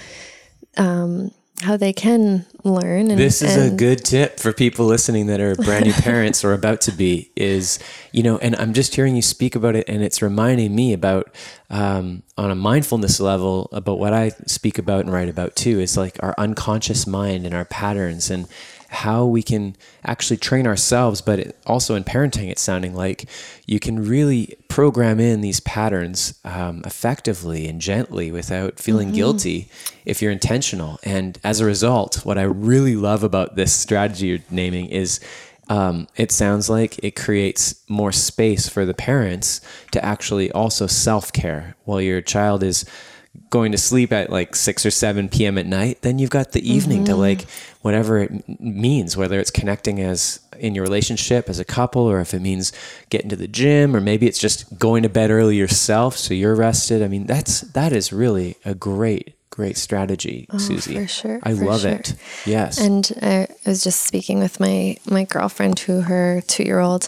um, how they can learn. And, this is a good tip for people listening that are brand new *laughs* parents or about to be is you know and i'm just hearing you speak about it and it's reminding me about um, on a mindfulness level about what i speak about and write about too is like our unconscious mind and our patterns and how we can actually train ourselves but it, also in parenting it's sounding like you can really program in these patterns um, effectively and gently without feeling guilty if you're intentional. And as a result what i really love about this strategy you're naming is um, it sounds like it creates more space for the parents to actually also self-care. While your child is going to sleep at like 6 or 7 p.m. at night, then you've got the evening to mm-hmm. like whatever it means, whether it's connecting as in your relationship as a couple, or if it means getting to the gym, or maybe it's just going to bed early yourself so you're rested. I mean, that's that is really a great, great strategy, Susie. for sure, I for love sure. it. Yes. And I was just speaking with my my girlfriend, who her two year old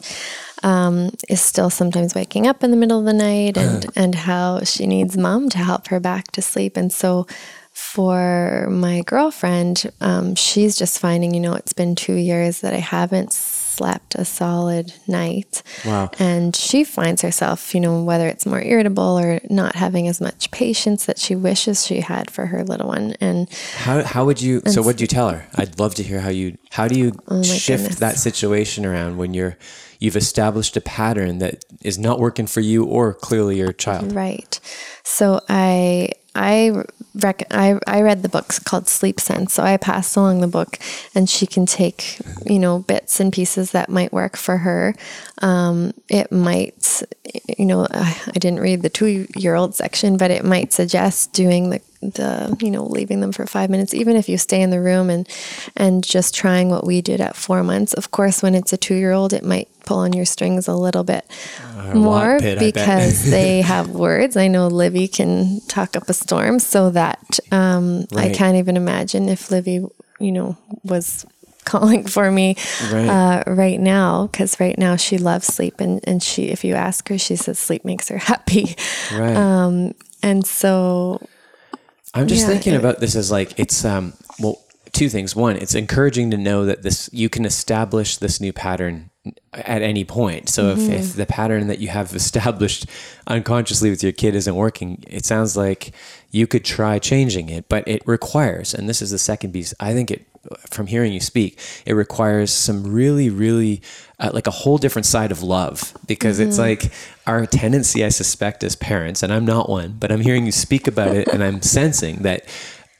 um, is still sometimes waking up in the middle of the night, and *gasps* and how she needs mom to help her back to sleep. And so, for my girlfriend, um, she's just finding, you know, it's been two years that I haven't slept a solid night. Wow. And she finds herself, you know, whether it's more irritable or not having as much patience that she wishes she had for her little one. And How how would you? So what did you tell her? I'd love to hear how you. How do you Oh shift goodness. that situation around when you're you've established a pattern that is not working for you or clearly your child? Right. So I I rec- I I read the books called Sleep Sense, so I passed along the book, and she can take you know bits and pieces that might work for her. Um, it might, you know, I didn't read the two year old section, but it might suggest doing the the you know leaving them for five minutes even if you stay in the room and and just trying what we did at four months of course when it's a two year old it might pull on your strings a little bit uh, more pit, because *laughs* they have words i know livy can talk up a storm so that um, right. i can't even imagine if livy you know was *laughs* calling for me right, uh, right now because right now she loves sleep and, and she if you ask her she says sleep makes her *laughs* happy right. um, and so I'm just yeah, thinking it, about this as like it's um well two things. One, it's encouraging to know that this you can establish this new pattern at any point. So mm-hmm. if, if the pattern that you have *laughs* established unconsciously with your kid isn't working, it sounds like you could try changing it, but it requires, and this is the second piece, I think it from hearing you speak, it requires some really, really uh, like a whole different side of love because mm-hmm. it's like our tendency, I suspect, as parents, and I'm not one, but I'm hearing you speak about it and I'm sensing that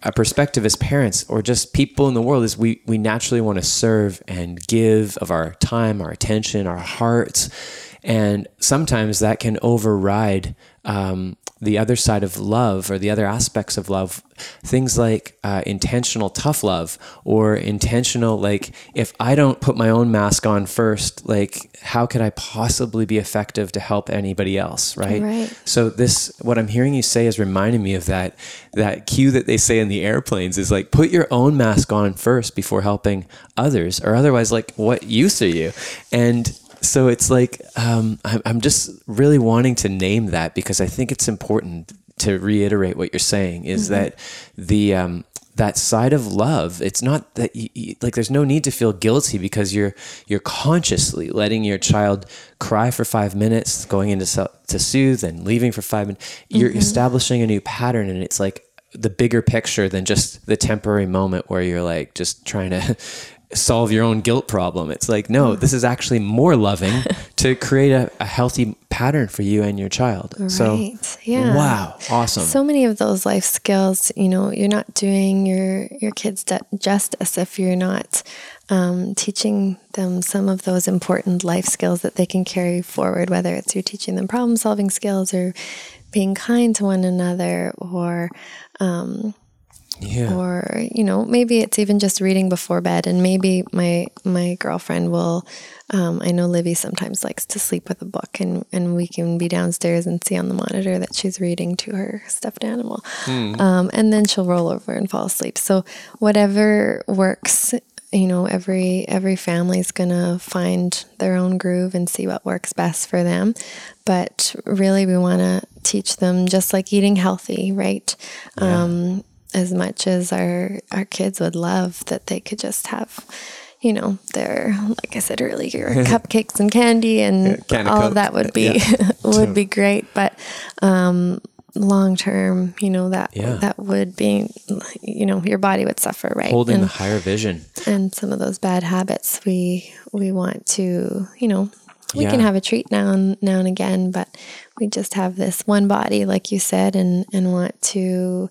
a perspective as parents or just people in the world is we, we naturally want to serve and give of our time, our attention, our hearts. And sometimes that can override um, the other side of love or the other aspects of love. Things like uh, intentional tough love or intentional like if i don't put my own mask on first like how could i possibly be effective to help anybody else right, right. so this what i'm hearing you say is reminding me of that that cue that they say in the airplanes is like put your own mask on first before helping others or otherwise like what use are you? And so it's like um, I'm just really wanting to name that because I think it's important to reiterate what you're saying is mm-hmm. that the um, that side of love it's not that you, you, like there's no need to feel guilty because you're you're consciously letting your child cry for five minutes going into to soothe and leaving for five minutes you're mm-hmm. establishing a new pattern and it's like the bigger picture than just the temporary moment where you're like just trying to *laughs* solve your own guilt problem. It's like, no, this is actually more loving *laughs* to create a, a, healthy pattern for you and your child. Right. So, yeah. Wow. Awesome. So many of those life skills, you know, you're not doing your, your kids justice if you're not um, teaching them some of those important life skills that they can carry forward, whether it's you're teaching them problem solving skills or being kind to one another or, um, yeah. Or, you know, maybe it's even just reading before bed and maybe my my girlfriend will um, I know Livy sometimes likes to sleep with a book and, and we can be downstairs and see on the monitor that she's reading to her stuffed animal. Mm. Um, and then she'll roll over and fall asleep. So whatever works you know every every family's gonna find their own groove and see what works best for them but really we want to teach them just like eating healthy right yeah. um, as much as our our kids would love that they could just have you know their like i said earlier *laughs* cupcakes and candy and yeah, all of that would be yeah. *laughs* would be great but um, long term you know that yeah. that would be you know your body would suffer right holding and, the higher vision and some of those bad habits we we want to you know we yeah. can have a treat now and now and again but we just have this one body like you said and and want to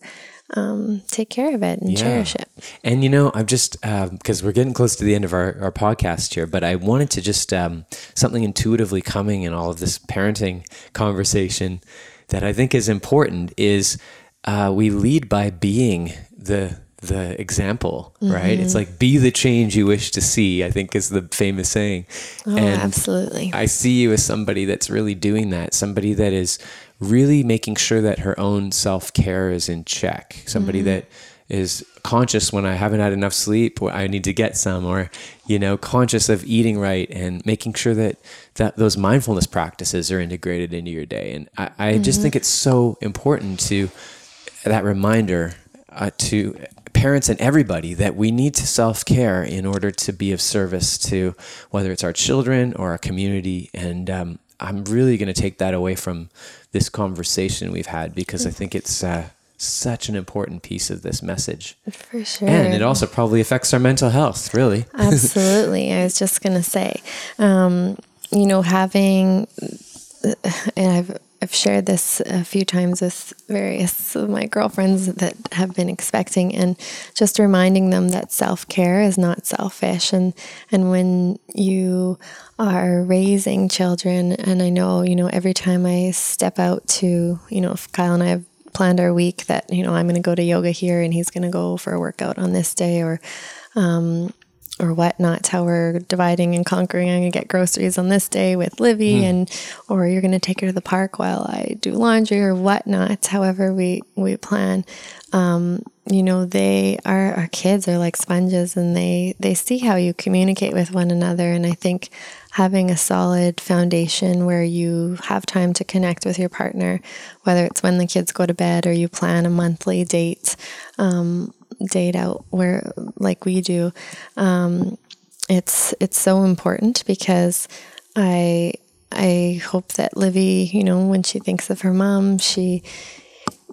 um, take care of it and yeah. cherish it. And you know, I'm just because um, we're getting close to the end of our, our podcast here, but I wanted to just um, something intuitively coming in all of this parenting conversation that I think is important is uh, we lead by being the the example, mm-hmm. right? It's like be the change you wish to see, I think is the famous saying. Oh, and absolutely. I see you as somebody that's really doing that, somebody that is really making sure that her own self care is in check. Somebody mm-hmm. that is conscious when I haven't had enough sleep, or I need to get some, or you know, conscious of eating right and making sure that that those mindfulness practices are integrated into your day. And I, I mm-hmm. just think it's so important to that reminder uh, to parents and everybody that we need to self care in order to be of service to whether it's our children or our community. And um, I'm really going to take that away from this conversation we've had because I think it's uh, such an important piece of this message. For sure. And it also probably affects our mental health, really. *laughs* Absolutely. I was just going to say, um, you know, having, and I've, I've shared this a few times with various of my girlfriends that have been expecting, and just reminding them that self care is not selfish. And and when you are raising children, and I know you know every time I step out to you know if Kyle and I have planned our week that you know I'm going to go to yoga here and he's going to go for a workout on this day or um, or whatnot, how we're dividing and conquering. I'm gonna get groceries on this day with Livy, mm. and or you're gonna take her to the park while I do laundry or whatnot. However, we we plan. Um, you know, they are our kids are like sponges, and they they see how you communicate with one another. And I think having a solid foundation where you have time to connect with your partner, whether it's when the kids go to bed or you plan a monthly date. Um, date out where like we do um, it's it's so important because i i hope that livy you know when she thinks of her mom she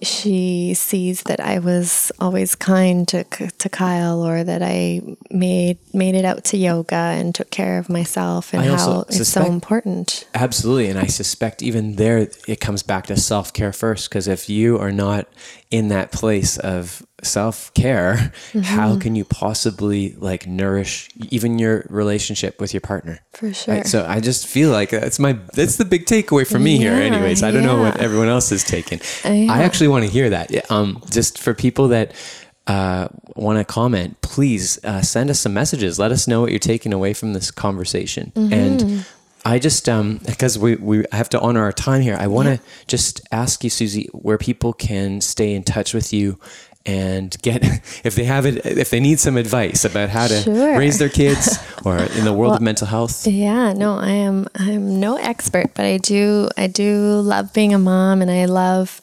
she sees that I was always kind to to Kyle, or that I made made it out to yoga and took care of myself, and how it's so important. Absolutely, and I suspect even there it comes back to self care first, because if you are not in that place of self care, mm-hmm. how can you possibly like nourish even your relationship with your partner? For sure. Right? So I just feel like that's my that's the big takeaway for me yeah, here. Anyways, I don't yeah. know what everyone else is taking. Uh, yeah. I actually want to hear that. Um, just for people that uh, want to comment, please uh, send us some messages. Let us know what you're taking away from this conversation. Mm-hmm. And I just um because we we have to honor our time here. I want to yeah. just ask you, Susie, where people can stay in touch with you and get *laughs* if they have it if they need some advice about how to sure. raise their kids *laughs* or in the world well, of mental health yeah no i am i'm no expert but i do i do love being a mom and i love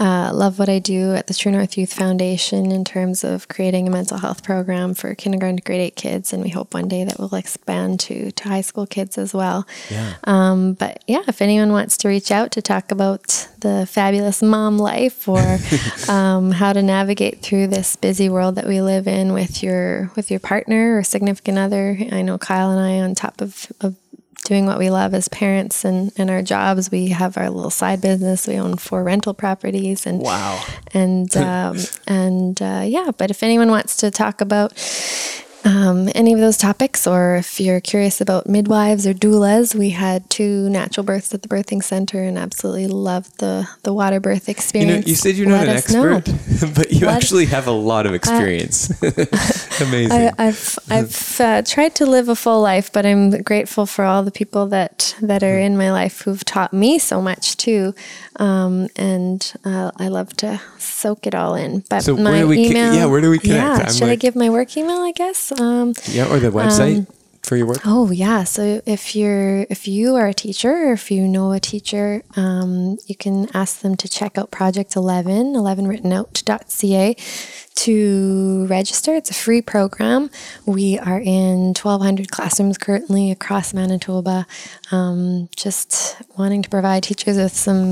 uh, love what I do at the True North Youth Foundation in terms of creating a mental health program for kindergarten to grade eight kids, and we hope one day that will expand to to high school kids as well. Yeah. Um, but yeah, if anyone wants to reach out to talk about the fabulous mom life or *laughs* um, how to navigate through this busy world that we live in with your with your partner or significant other, I know Kyle and I, on top of, of doing what we love as parents and, and our jobs. We have our little side business. We own four rental properties and wow. And um, and uh, yeah, but if anyone wants to talk about um, any of those topics, or if you're curious about midwives or doulas, we had two natural births at the birthing center and absolutely loved the, the water birth experience. You, know, you said you're not Let an expert, *laughs* but you Let actually have a lot of experience. *laughs* *laughs* Amazing. I, have I've uh, tried to live a full life, but I'm grateful for all the people that that are in my life who've taught me so much too. Um, and uh, I love to soak it all in. But so my email, yeah, where do we connect? Yeah, should like, I give my work email? I guess. Um, yeah, or the website. Um, for your work? Oh yeah. So if you're if you are a teacher or if you know a teacher, um, you can ask them to check out Project 11, 11 written out.ca to register. It's a free program. We are in 1,200 classrooms currently across Manitoba, um, just wanting to provide teachers with some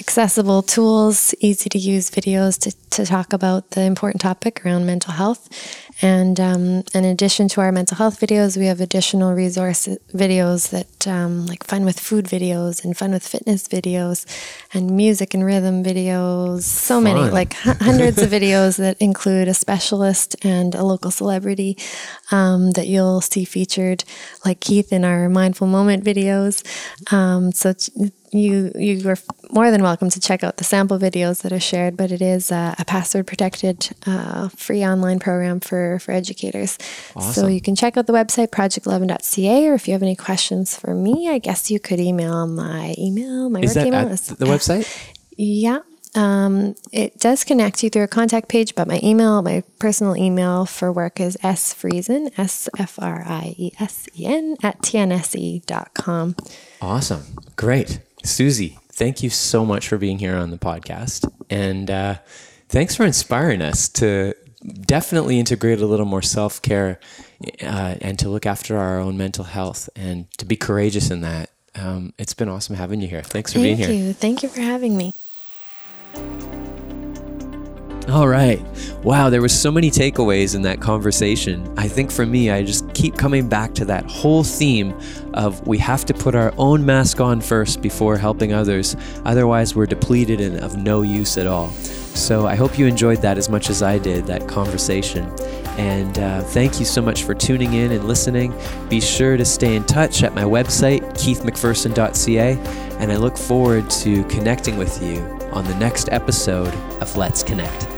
accessible tools, easy to use videos to, to talk about the important topic around mental health and um, in addition to our mental health videos, we have additional resource videos that, um, like fun with food videos and fun with fitness videos, and music and rhythm videos. So fun. many, like hundreds of *laughs* videos that include a specialist and a local celebrity um, that you'll see featured, like Keith in our mindful moment videos. Um, so you you are more than welcome to check out the sample videos that are shared, but it is a, a password protected uh, free online program for for educators. Awesome. So you can check out the website project11.ca, or if you have any questions for me, I guess you could email my email. My is work email is the website. *laughs* Yeah, um, it does connect you through a contact page, but my email, my personal email for work is sfriesen, S F R I E S E N, at tnse.com. Awesome. Great. Susie, thank you so much for being here on the podcast. And uh, thanks for inspiring us to definitely integrate a little more self care uh, and to look after our own mental health and to be courageous in that. Um, it's been awesome having you here. Thanks for Thank being here. Thank you. Thank you for having me. All right. Wow, there was so many takeaways in that conversation. I think for me, I just keep coming back to that whole theme of we have to put our own mask on first before helping others. Otherwise, we're depleted and of no use at all. So I hope you enjoyed that as much as I did, that conversation. And uh, thank you so much for tuning in and listening. Be sure to stay in touch at my website, keithmcpherson.ca, and I look forward to connecting with you on the next episode of Let's Connect.